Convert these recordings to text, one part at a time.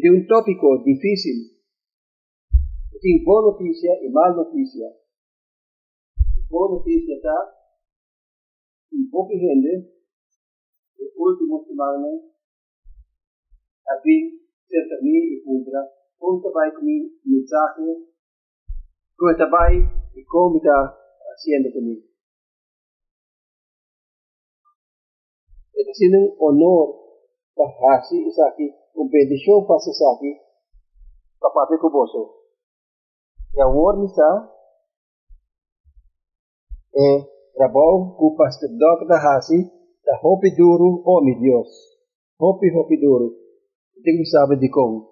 Es un tópico difícil. Tiene buena noticia y mala noticia. Buena noticia está un poca gente, el último semana, a fin cerca de mí y contra, contra vai con mi mensaje, está vai y cómo está haciendo conmigo. Haciendo un honor para así, es aquí, un bendición para aqui para parte com você. E a missa é trabalho com o pastor Doc da Hasi, da Hopi Duro, meu Deus, Hopi Hopi Duro. Tem que saber de como.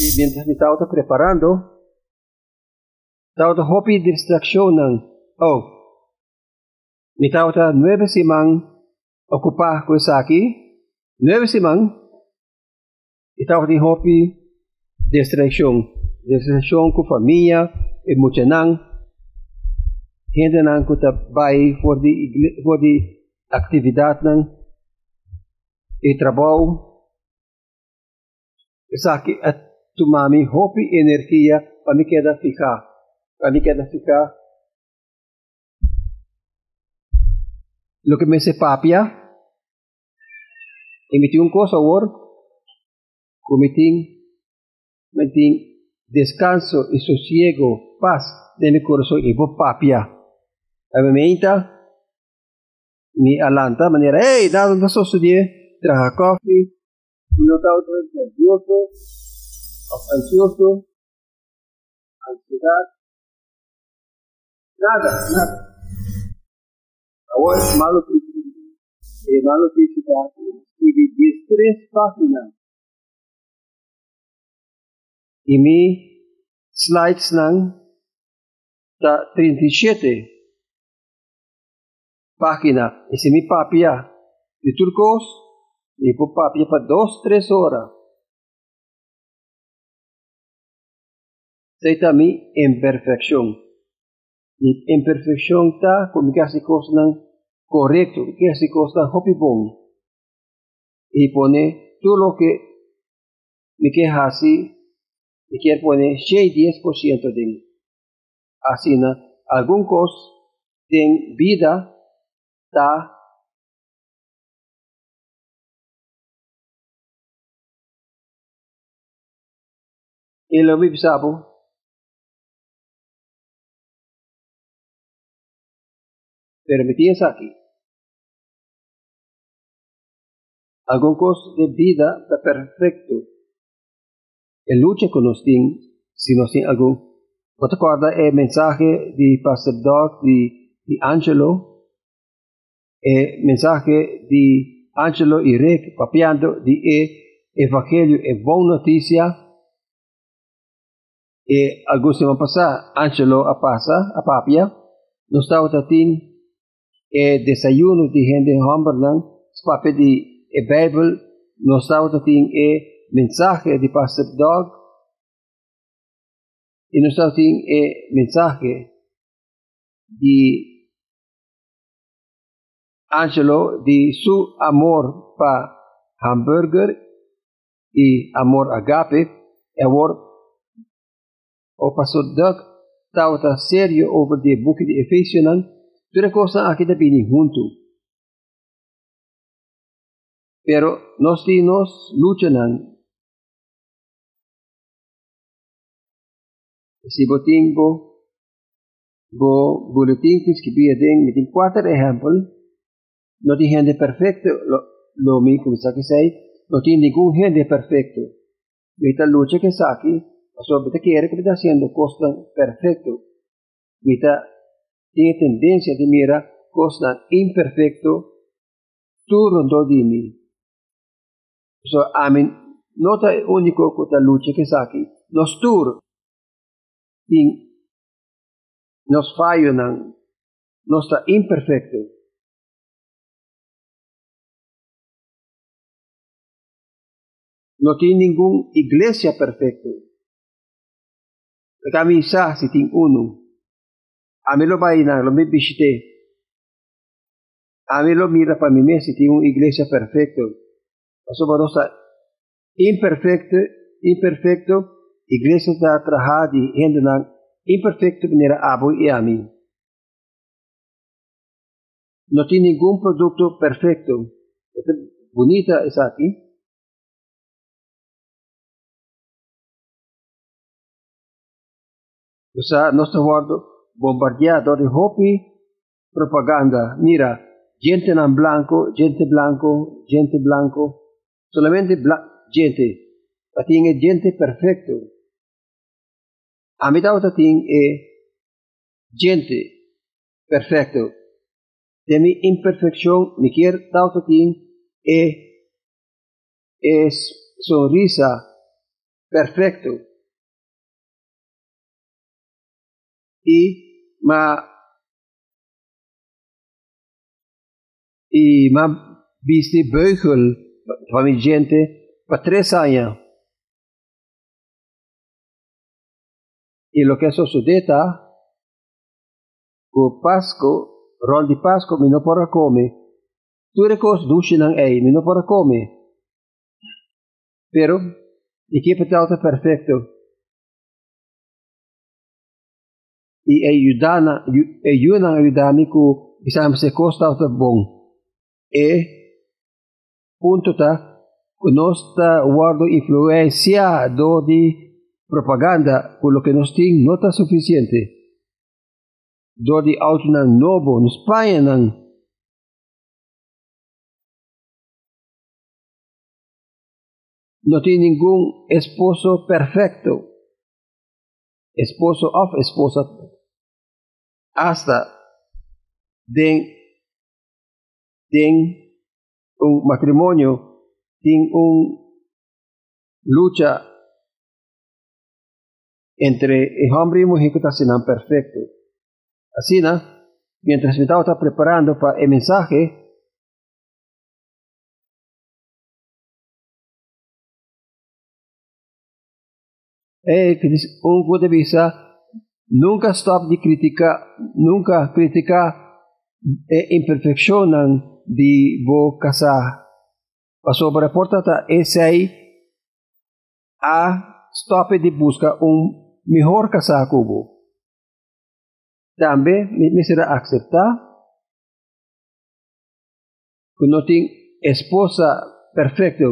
E mientras me estava preparando, estava Hopi distração não. Oh, me estava nove semanas ocupar com isso aqui, nove semanas, estava de hopi distração, distração com família, e muito não, gente não que está vai for de for de atividade não, e trabalho, isso aqui é tomami hopi energia para me queda ficar, para me queda ficar. Lo que me se papia, emiti un cosa ahora, comitín, metín descanso y sosiego, paz de mi corazón y vos papia. A mi mi alanta, manera, hey, nada, no die, traja coffee, no está otro nervioso, ansioso, ansiedad, nada, nada. Ahora es malo físico, es malo físico, y 13 páginas y mi slides ng ta 37 página y si mi papia de turcos y po papia pa 2 3 horas Esta mi imperfección. Mi imperfección ta hace cosas correcto, que hopi bon. Y pone todo lo que me queja así y quiere poner 10% de así algún cos de vida está y lo vivsabo permitías aquí. Algún cos de vida está perfecto en lucha con los ting, si no tiene algún. ¿No te acuerdas el mensaje de Pastor Doc de, Angelo? El mensaje de Angelo y Rick papiando de el Evangelio es buena noticia. E algún semana pasada, Angelo a pasa, a papia, no estaba tatin el desayuno de gente en Humberland, papel de el Bible, no estaba mensaje de Pastor Dog y nosotros tenemos el mensaje de Angelo de su amor para hamburger y amor agape, amor. O Pastor Doug estaba serio sobre el book de Efesios, toda cosa aquí también junto. Pero nos nos luchan si boting bo bo boletim que escrevia ding met quatro exemplos não tem gente perfeito lo, lo mi como sa que sei não tem nenhum gente perfeito mita lucha que sa aqui a sua beta quer que está haciendo costa perfeito mita tem tendência de mira costa imperfecto tudo do di mi so amen nota único que ta lucha que sa aqui nos tur ting nos fallo nan nostra imperfecto. No tiene ningún iglesia perfecto. La camisa si ting uno. A me lo vaina, lo me visité. A me lo mira para mes si tiene una iglesia perfecto. Eso va a imperfecto, imperfecto, iglesia da de gente imperfecto manera abo y a mí. No tiene ningún producto perfecto. Esta bonita es aquí. O sea, nuestro guardo bombardeado de hopi propaganda. Mira, gente en blanco, gente blanco, gente blanco, solamente bla gente. Tiene gente perfecto. A mí da tiene gente perfecto. De mi imperfección, mi quiero da e es sonrisa perfecto. Y ma y ma viste beugel van gente para tres años. Y lo que sucede con Pasco, rol di Pasco mi no porra come, tu recos dushi ng ei, mi no porra come. Pero, equipe tauta perfecto. E ayudana, ayunan ayudami ku isama se costa auta bom. E punto ta nostra guardo influencia do di propaganda quello che nos ting nota sufficiente. Do di auto nan novo, no Spagna nan no tiene ningún esposo perfecto. Esposo of esposa. Hasta den, den un matrimonio, tiene un lucha entre el hombre y mujer que están perfecto. Así, ¿no? mientras me estaba preparando para el mensaje, eh, un punto de vista, nunca stop de criticar, nunca criticar e imperfección de vo casar. Pasó por la puerta, ese ahí, a stop de buscar un mejor casar cubo. También me será aceptar que no tengo esposa perfecta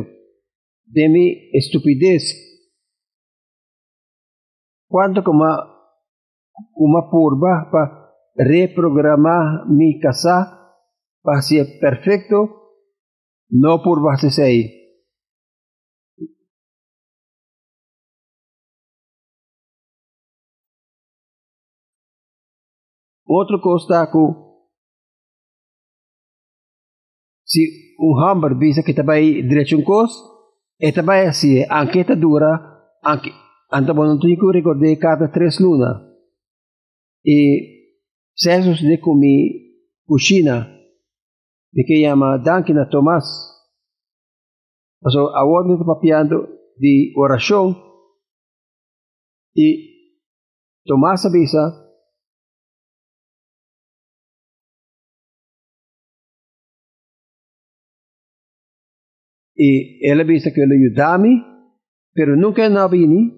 de mi estupidez. Cuanto como una purba para reprogramar mi casa para ser perfecto, no por base Outro costaco, se um hamburger bisa que também direito um cos, e também assim, a enquete dura, anche, anta bom não tenho que recordar cada três luna. E César de comi cozinha, de que chama Duncan Thomas. Então, agora estou papiando de oração e Tomás avisa E ela disse que ela ajudava-me, pero nunca não vini.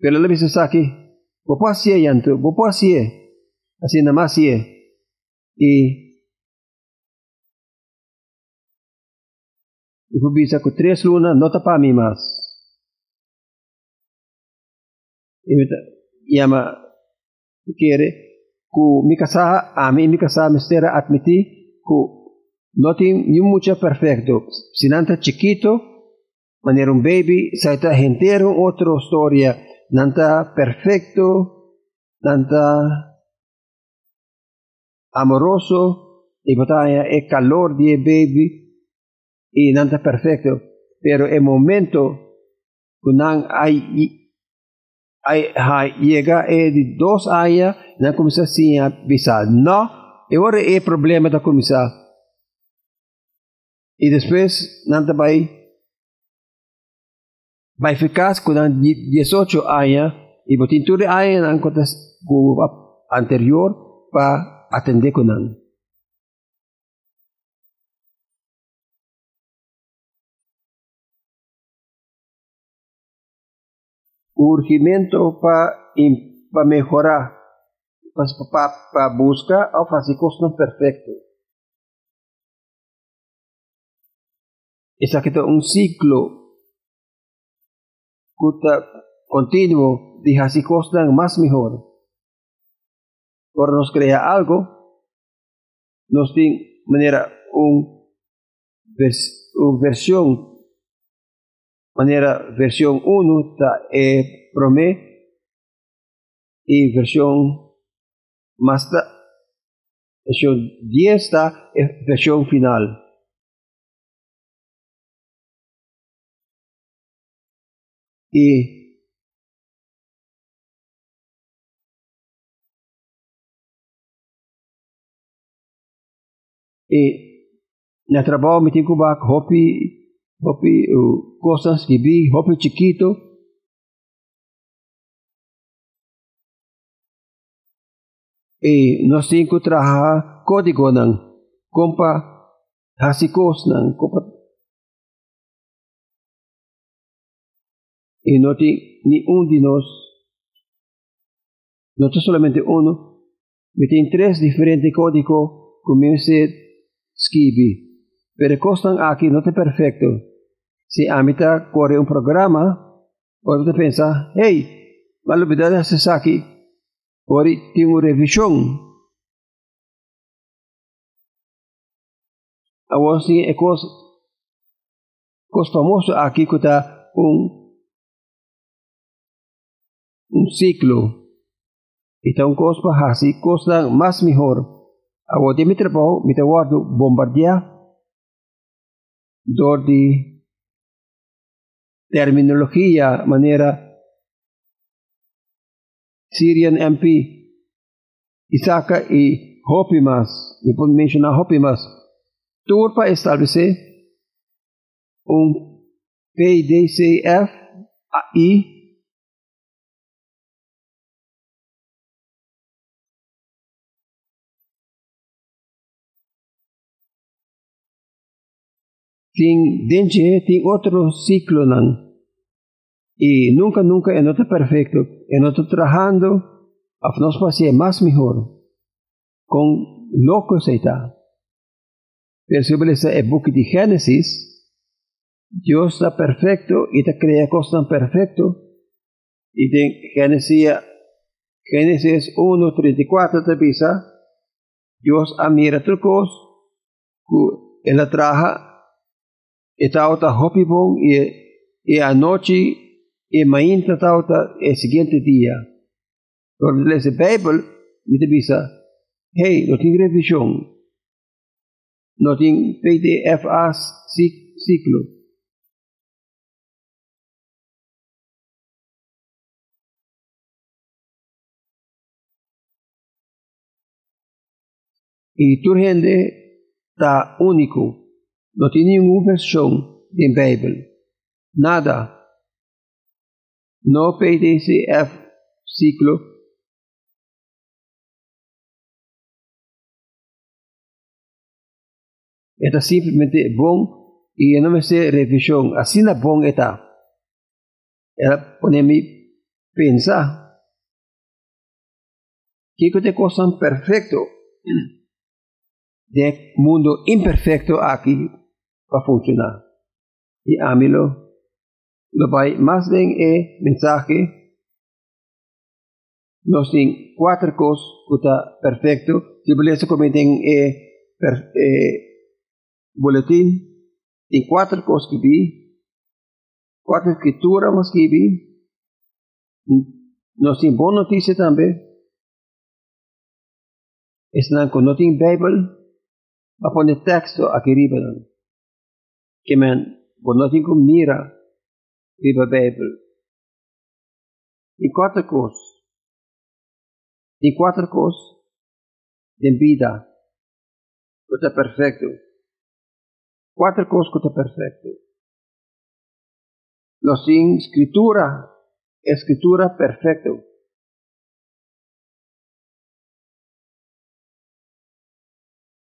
Pero ela disse aqui, vou passear yanto, vou passear. Assim na mais E eu disse que três lunas não está para mim mais. E ama querer que me casar, a mim me casar, me será admitir que no tiene mucho perfecto. Si nanta chiquito, manera un baby, saita entero otra historia. Nanta perfecto, nanta amoroso, y botaya el calor de baby, y nanta perfecto. Pero el momento que hay, hay, hay, llega de dos años, no comienza a avisar. No, ahora el problema da comisar. Y después, Nantabai Baificas con 18 años y botinture años en contexto anterior para atender con él. Urgimento para pa mejorar, para pa, pa buscar o hacer cosas perfectas. Es aquí un ciclo continuo de hacer cosas más mejor. Por nos crea algo, nos tiene manera un, vers, un versión manera versión 1 está eh, promé y versión más versión 10 está eh, versión final. Y y na trabajo me tengo que hopi hopi uh, cosas que vi, hopi chiquito. Y nos tengo que trabajar código nan, compa hasikos nan, compa y no tiene ni un de no solamente uno, me tiene tres diferentes códigos que escribir. Pero costan aquí no es perfecto. Si a mitad corre un programa, puede pensar, hey, mal olvidar de hacer aquí, ahora tengo revisión. Ahora sí, es cosa, cosa famosa aquí que está un, un ciclo. Un cosa así, cosa más mejor. Ahora de mi trabajo, mi trabajo bombardear door die terminologie, manera. Syrian MP Isaka y Hopimas, y puedo mencionar Hopimas, door para establecer un PDCF I Ting denche ting otro ciclo nan. Y nunca, nunca en otro perfecto, en otro trabajando, a nos pase más mejor. Con loco se está. Pero si ese el book de Génesis, Dios está perfecto y te crea cosas tan perfecto. Y de Génesis, Génesis 1, 34 te pisa, Dios mira tu cosa, en la traja esta otra hopi bon y, y anoche y mañana esta otra el siguiente día. Cuando lees la Biblia, me dice, hey, no tiene revisión, no tiene PDFA ciclo. Y tu gente está único. No tiene ninguna versión de Biblia. Nada. No PDF ciclo. Está simplemente bom y no me sé revisión. Así na bom está. Ela pone mi pensar que te cosa perfecto de mundo imperfecto aquí para funcionar. Y ámilo, lo va más bien el mensaje, nos tiene cuatro cosas que está perfecto. Si se cometen el boletín, tiene cuatro cosas que vi, cuatro escrituras más que vi, nos tiene buena noticia también. Es no tiene Bible, va a poner texto aquí arriba que men bonotin com mira viva Bíblia. E quatro coisas. E quatro coisas de vida. Que está perfeito. Quatro coisas que está perfeito. Nós tem escritura, escritura perfeita.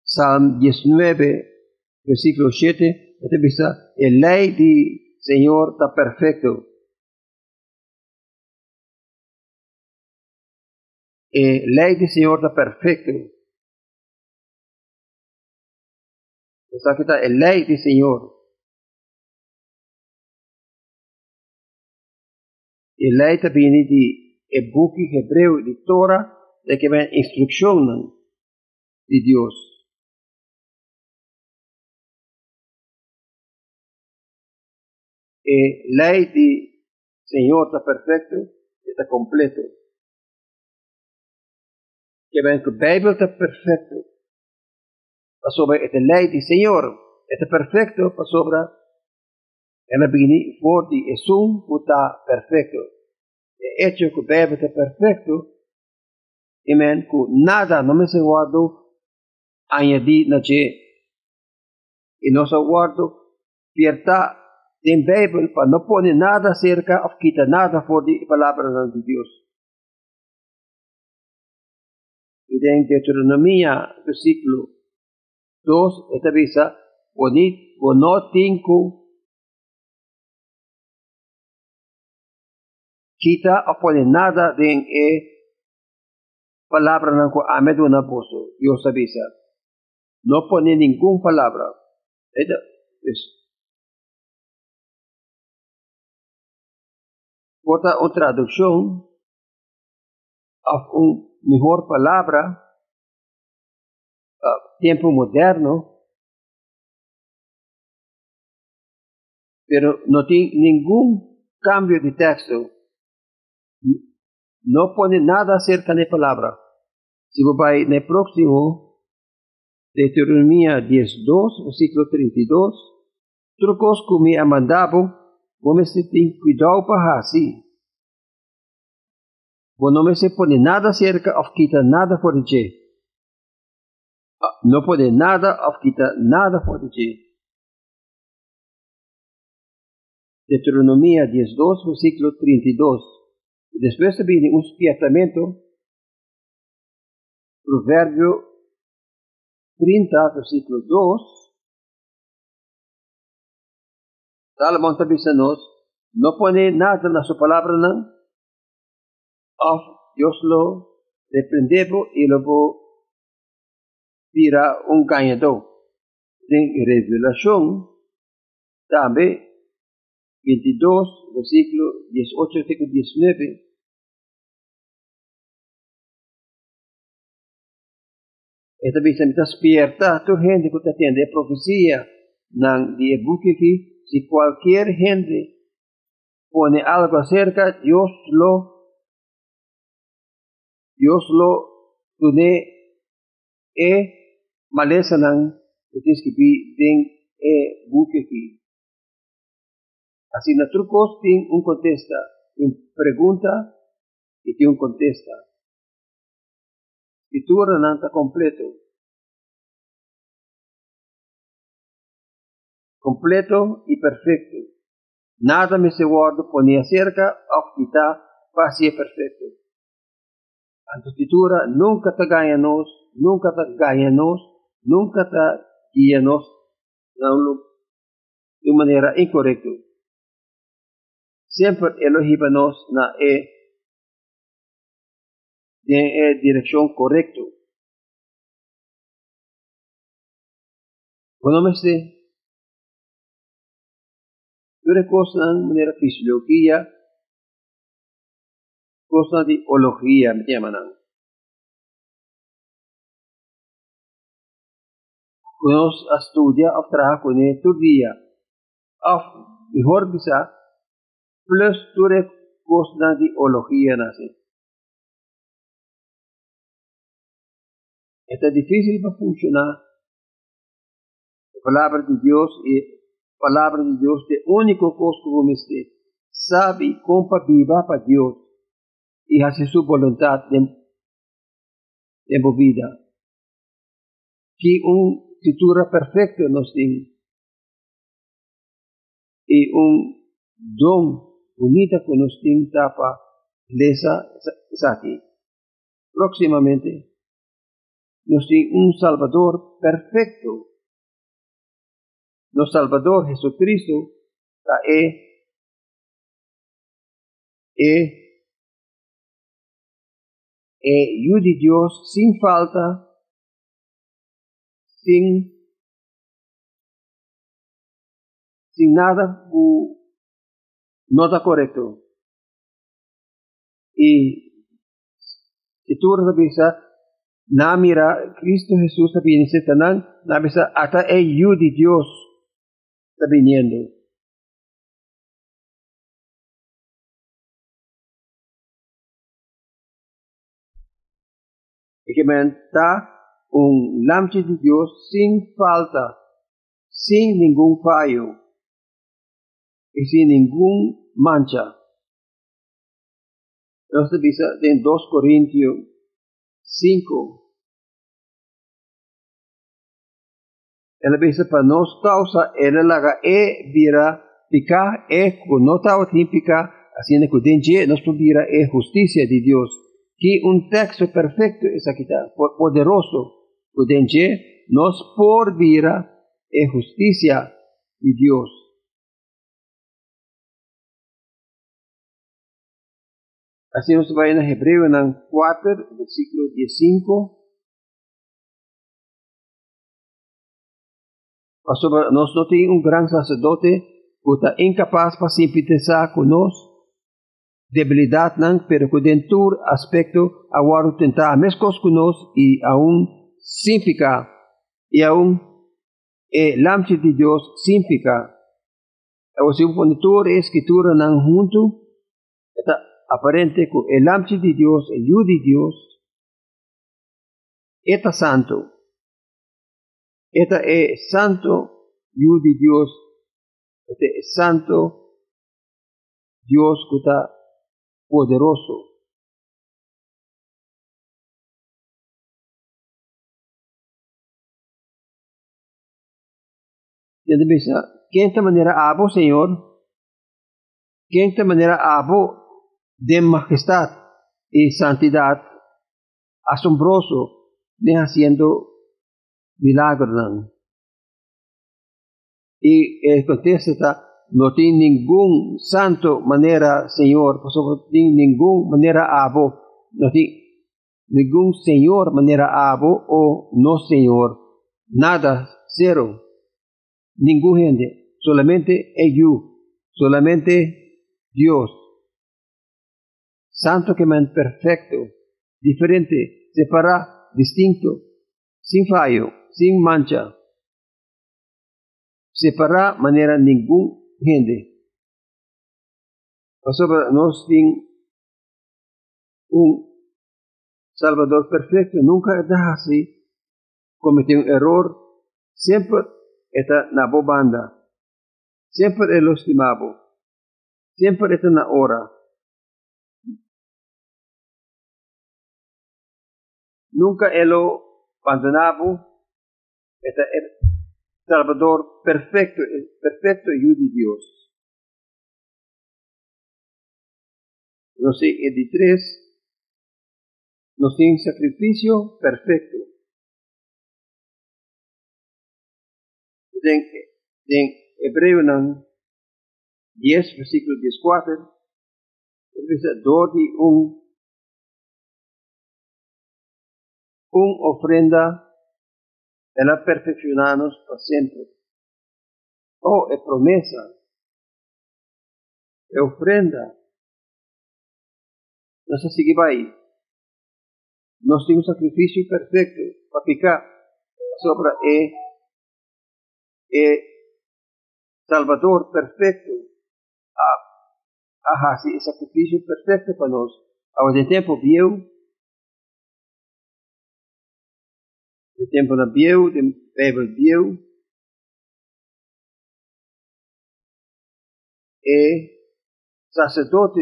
Salmo 19, versículo 7, está, el ley del Señor está perfecto. El ley del Señor está perfecto. Está que está el ley del Señor. El ley también de el buque hebreo de Torah, de que ven instrucciones de Dios. E lei di Senhor está perfeito, está completo. Que ben que Bijbel está perfecto. Para sobre a lei di Senhor, está perfecto para sobre ela begini voor die está perfecto. E hecho que Bijbel está perfecto, Amen. Ku nada no me se guardo añadir na che. E nós guardo pierta en Bijbel para no pone nada cerca o quita nada por die palabra de Dios. Y en Deuteronomia, versículo 2, esta visa, bonit, no tinko, quita o pone nada de en e palabra ng amedo na puso, Dios avisa. No pone ningún palabra. Es otra, traducción of un mejor palabra uh, tiempo moderno pero no tiene ningún cambio de texto no pone nada acerca de palabra. Si vai en el próximo, Deuteronomia 10.2, versículo 32, trocos que me amandabo, como se tem cuidado para assim. Bueno, no me se pone nada cerca o quita nada por de No pone nada o quita nada por de Deuteronomia 10.2, versículo 32. Después viene un spiatamento, Proverbio 30, versículo 2. Salomón nos no pone nada en su palabra, ¿no? Dios lo reprendebo y luego tira un ganador. En revelación, también 22, versículo 18 19, Esta bisa despierta tu gente que atende a profecía nan die buque que si cualquier gente pone algo acerca, Dios lo Dios lo tune e maleza nan tienes que den e que Así nuestro tiene un contesta, un pregunta y tiene un contesta. Y renanta completo. Completo y perfecto. Nada me se guardo ponía cerca o quitar para ser perfecto. A escritura nunca te nos, nunca te nos, nunca te guia-nos de manera incorrecta. Sempre Elohim-nos na e en dirección correcto. Cuando me sé, dure cosas de fisiología, cosas de ología, me llaman. Cuando estudia o trabaja con todo día, o mejor bisa, plus dure cosas de ología nace. Está difícil para funcionar. La palabra de Dios y palabra de Dios de único cosa como este. Sabe compa viva para Dios y hace su voluntad de, de movida. Que un escritura perfecta nos tiene y un don bonito que nos tiene tapa lesa es aquí. Próximamente nos tiene un Salvador perfecto. Nuestro Salvador Jesucristo es, es e ayude Dios sin falta, sin, sin nada no está correcto. Y si tú revisas, na mira Cristo Jesús está viniendo, na bisa hasta el de Dios está viniendo. Da un lámpara de Dios sin falta, sin ningún fallo y sin ningún mancha. Esto dice en 2 Corintios 5. Ela dice para nos causa, ela laga e vira picar e no tava picar, assim que denje nos vira e justiça de Deus. Que um texto perfeito é aqui tá, poderoso. O denje nos por vira e justiça de Deus. Assim nos vai na Hebreu, na 4, versículo 15. Não temos um grande sacerdote que está incapaz para simpatizar conosco. Debilidade não, pero que dentro aspecto agora tentar mesma coisa conosco e aún simplificar e aún e lâmpada de Deus simplificar. O seu monitor e escritura não junto, está aparente con el amchi de Dios, el yu de Dios, eta santo. Eta es santo yu de Dios, este es santo Dios que está poderoso. Y entonces, ¿quién de manera abo, Señor? ¿Quién de manera abo de majestad y santidad asombroso de haciendo milagros. Y el contexto está, no tiene ningún santo manera, Señor, por no tiene ningún manera abo, no tiene ningún Señor manera abo o no Señor, nada, cero, ningún gente, solamente ellos, solamente Dios santo que man perfecto, diferente, separado, distinto, sin fallo, sin mancha, separado manera ningún gente. Nos sin un Salvador perfecto, nunca está así, cometió un error, siempre está na banda, siempre es lo estimado, siempre está na hora, Nunca lo abandonado. Este el Salvador perfecto, perfecto y de Dios. No sé, el de tres, no tiene sacrificio perfecto. En, en Hebreo 10, versículo 14, dice, un un ofrenda la perfeccionarnos para siempre. Oh, es promesa, es ofrenda. No se sigue ahí. No es un sacrificio perfecto para picar sobre el, el Salvador perfecto. Ah, ajá, sí, el sacrificio perfecto para nosotros. Ahora, de tiempo viejo, de na Bieu, de Bijbel Bieu. E sacerdote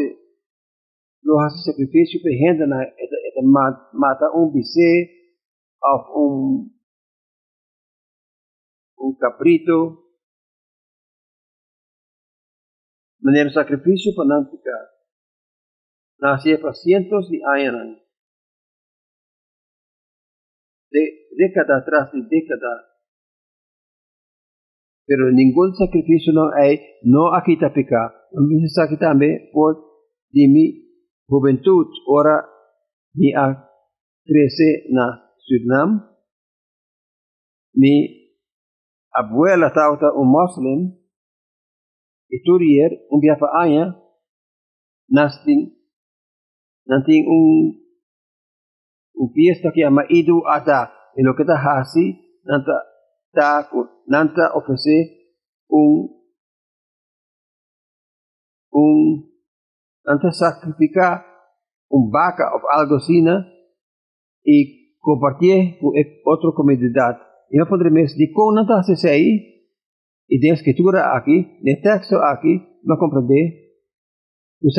lo hace sacrifício que renda na eta, eta mata um bicê of um cabrito maneira sacrifício para não ficar nascia para cientos de anos década tras de década. Pero ningún sacrificio no hay, no aquí tapica. Aquí también por de mi juventud, ahora mi a crece na Surinam. Mi abuela tauta un muslim. E turier un biafa anya nasting nanting un un fiesta que llama Idu Ada. Y lo que está así, nanta ta nanta ofrece un un nanta sacrificar un vaca o algo así y compartir con otra comunidad. Y no podremos decir cómo nanta hace ahí y de escritura aquí, de texto aquí, no comprende.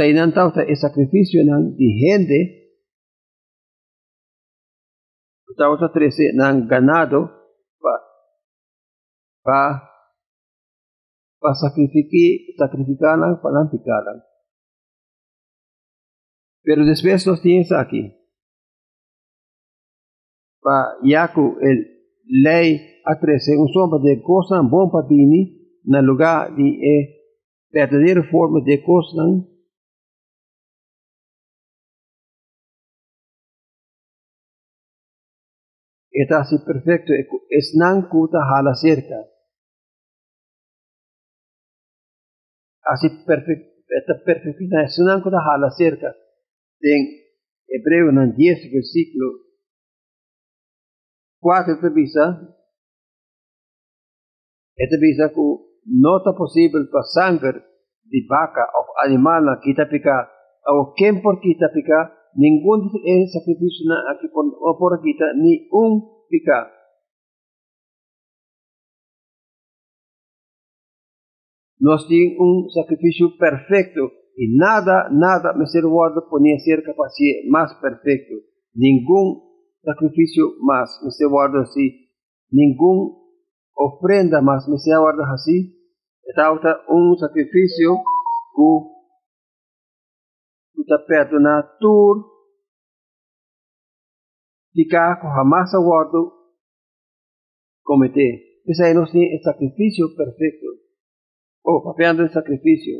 Ahí nanta el sacrificio de gente Tauta 13 ng ganado pa pa pa sacrificaran, pananticaran. Pero después los tienes aquí. Pa yaku el ley a 13, un sombra de cosa bom patini, na lugar de eh, verdadeira forma de cosa está así perfecto, es nan kuta hala cerca. Así perfecto, esta perfecta es nan kuta hala cerca. En Hebreo en 10 versículo 4 te visa, esta visa que no está posible para sangre de vaca o animal na kita pica, o quem por kita pica, ningún sacrificio aquí por, por aquí, ni un pica. Nos tiene un sacrificio perfecto y nada, nada guardo ponía ser capaz más perfecto. Ningún sacrificio más guardo así. Ningún ofrenda más guardo así. Está un sacrificio que está perdonado ficar com jamás aguardo cometer. Esse aí não tem sacrifício perfeito. Oh, papeando el sacrifício.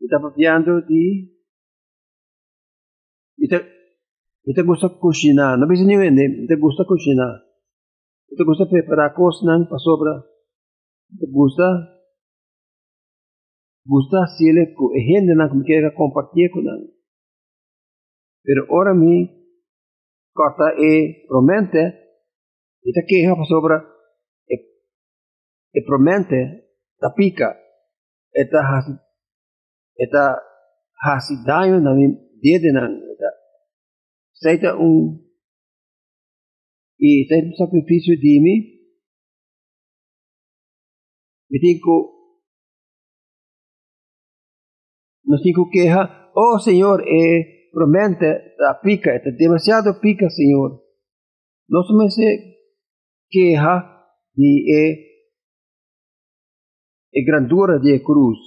Está papeando de... E te, e te gusta cozinhar. Não precisa nem vender. Te gusta cozinhar. Te gusta preparar coisas para sobra. Te gusta... Gusta hacerle com gente que quiera compartir con él. Pero ahora mí corta e promente ita queja sobre e, e promente ta pica. Has eta hasi daño na mi dedenan eta seita un e seita un sacrificio di mi mi dico nos digo queja oh señor eh promete a pica, está demasiado pica, Señor. No se me queja de e, e grandura de cruz.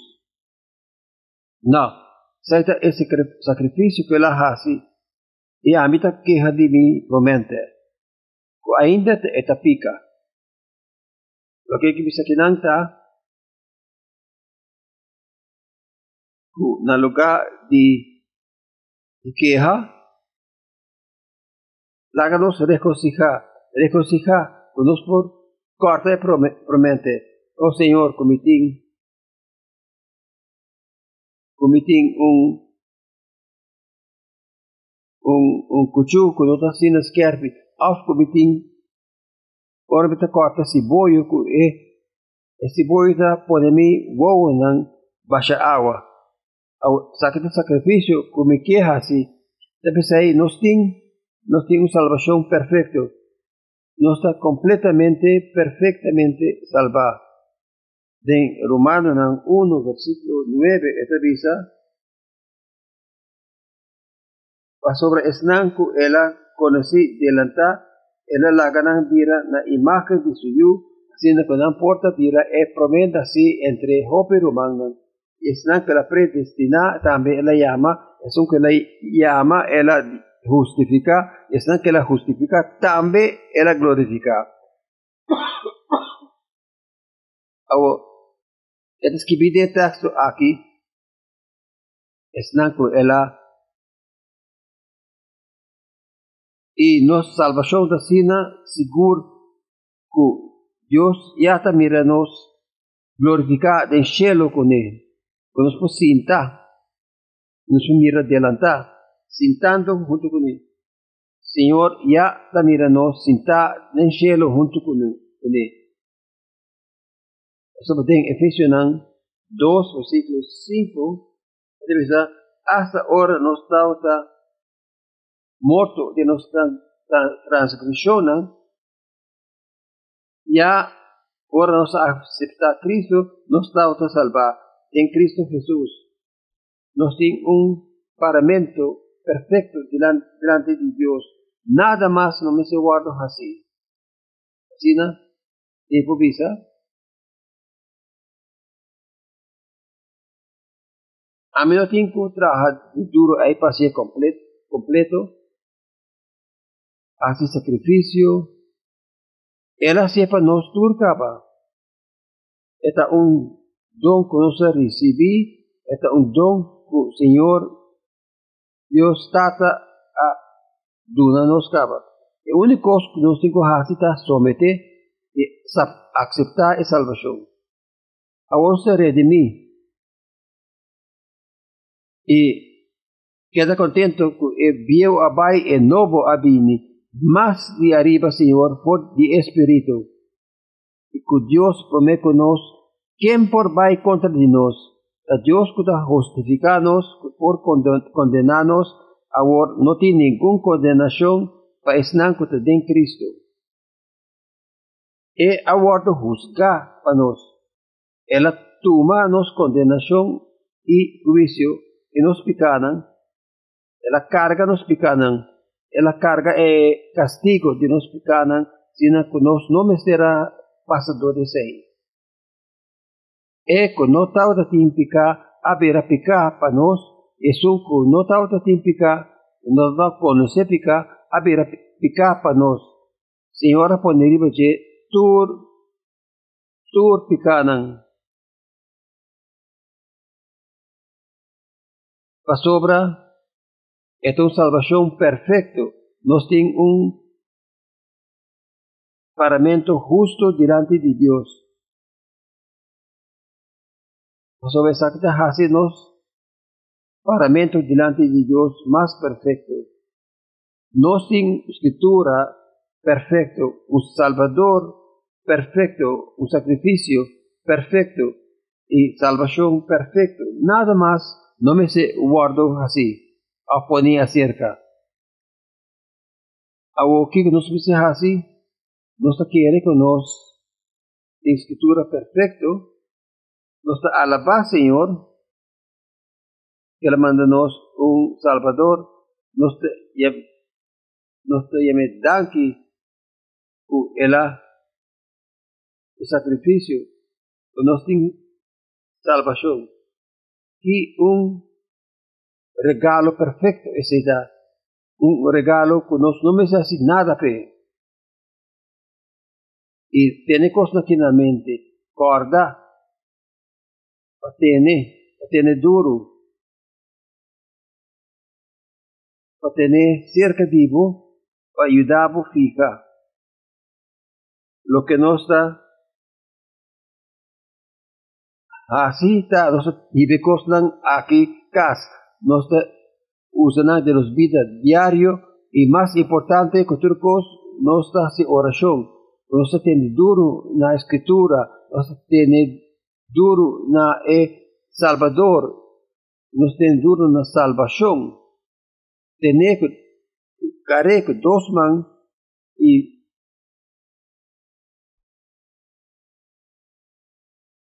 No, será esse sacrifício que ela hace e a mim queja de mim promete. Ainda está pica. Lo que bisa kinanta na lugar de queja, láganos regocijar, regocijar, con nos por corta y promete, oh Señor, comitín, comitín un un un con kerpi, af corta si boyo e e si boyo da baixa agua sacrificio, sacrificio como queja así. Entonces ahí nos tiene, tiene una salvación perfecta. No está completamente, perfectamente salvado. De Romanos 1, versículo 9, esta visa, sobre esnanco, ella conocí delanta, ella la ganan dira na imagen de su yu, haciendo que no importa dira, es promesa así entre Jope y Romanos isnan que la predestina también la llama, es un que la llama, ella justifica, isnan que la justifica también ella glorifica. Ahora, es que pide texto aquí, isnan que ella Y nos salvación da sina seguro que Dios ya está nos glorificar en cielo con él. Nos pues cinta, nos mira adelantar, cintando junto con él. Señor, ya está nos cinta en cielo junto con él. Eso en Efesios 2, versículo 5, hasta ahora nos está morto de nuestra transgresión, ya ahora nos acepta Cristo, nos está salvar en Cristo Jesús. Nos tiene un paramento perfecto delante, de Dios. Nada más no me se guarda así. ¿no? Tiempo visa. A menos tiempo trabaja duro ahí pasé completo, completo hace sacrificio. Ela sepa nos turcaba. Esta un don que nos recibí, esta un don Señor Dios trata a duna nos caba. El único que nos tengo que es someter y aceptar la salvación. Ahora se redimí. Y queda contento que el viejo abai y el nuevo abini más de arriba, Señor, por de Espíritu. Y que Dios promete nos, quien por va contra de nos, a Dios que justificarnos, por condenarnos, ahora no tiene ninguna condenación para estar que en Cristo. E ahora juzga para nos. Ela toma nos condenación y juicio y nos picanan. Ela carga nos picanan ela carga é castigo de nos picanan, sino que nós não será passadores aí. É que não está a picar, não dá conhecer picar, a ver a picar para nós. Senhora poderia dizer, tur, tur picanan. Para sobra, es una salvación perfecto. Nos tiene un paramento justo delante de Dios. Sobre exacta nos paramento delante de Dios más perfecto. Nos tiene escritura perfecto, un salvador perfecto, un sacrificio perfecto y salvación perfecto. Nada más no me se guardo así a poner cerca. o que nos dice así, nos quiere que nos escritura perfecto, nos alabar Señor, que le manda nos un Salvador, nos nos llame danki, el sacrificio, nos tiene salvación, y un regalo perfecto, ese da un regalo que nos no me hace nada pe. Y tiene cosas aquí en la mente, corda, tiene, tiene duro, para tener cerca vivo, para ayudar a fija. Lo que no está así está, nos vive cosas aquí casa. Nos usan de los vida diario y más importante que turcos nos hace oración. Nos tiene duro na escritura nos tiene duro na e salvador nos tiene duro na salvación tiene que care que dos man y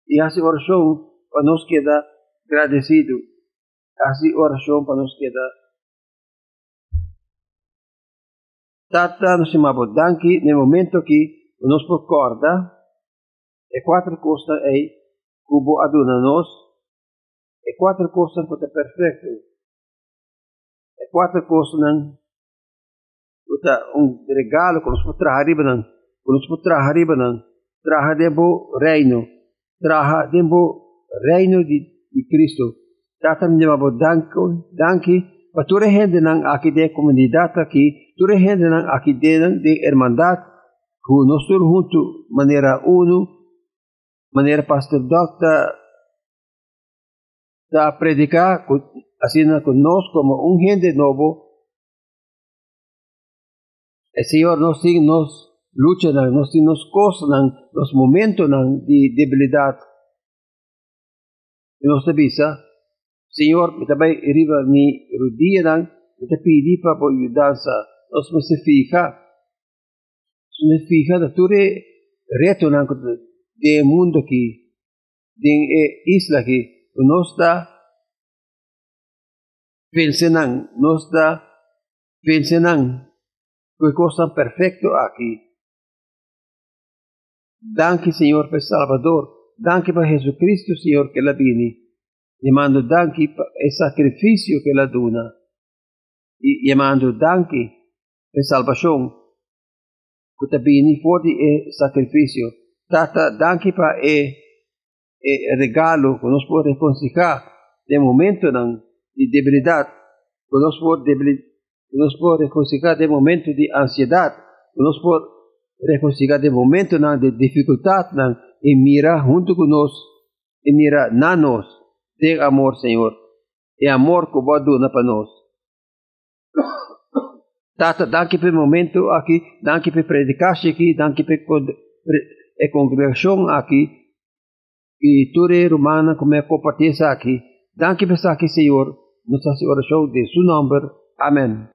y hace oración nos queda agradecido Así oración para nos quedar. Tata nos chamava danki no momento que nos concorda e quatro coisas aí cubo aduna nos e quatro coisas que é perfeito. E quatro coisas não um regalo que nos pode trazer não que nos pode trazer não trazer dentro reino. Trazer dentro reino de, de Cristo. Tatan ni mabo danko, danki, pature hende nang akide komunidad ki, Ture gente nang aqui dentro de hermandad, que nós todos juntos, maneira uno, maneira pastor doctor, da predicar, assim conosco como um gente novo, el Señor nos, nos lucha, nos, nos cosas, nos momentos de debilidad. Nos avisa, Señor, me também arriba mi rodilla, me te pedi para ayudanza, nos me se fija, me fija da ture reto de mundo aqui, de isla aqui, nos da pensenang, nos da pensenang, que cosa perfecto aquí. Danke, Señor, per Salvador. Danke per Jesucristo, Señor, che la vieni. Chiamando danke per il sacrificio che la dona. Chiamando danke per salvazione. Che la vieni fuori il sacrificio. Tata, danke per il regalo che nos può reconciliar nel momento di debilità. Che nos può debilità nos può reconciliar de momento de ansiedad, nos puede reconciliar de momento de dificultad, y mira junto con nos, y mira na nos, de amor, Señor, e amor que vos dona para nós. Tata, danke pelo momento aqui, danke pelo predicar aqui, danke pela congregação aqui, e toda romana como é compartilhar aqui. Danke aqui, Senhor, nossa oração de seu nome. Amém.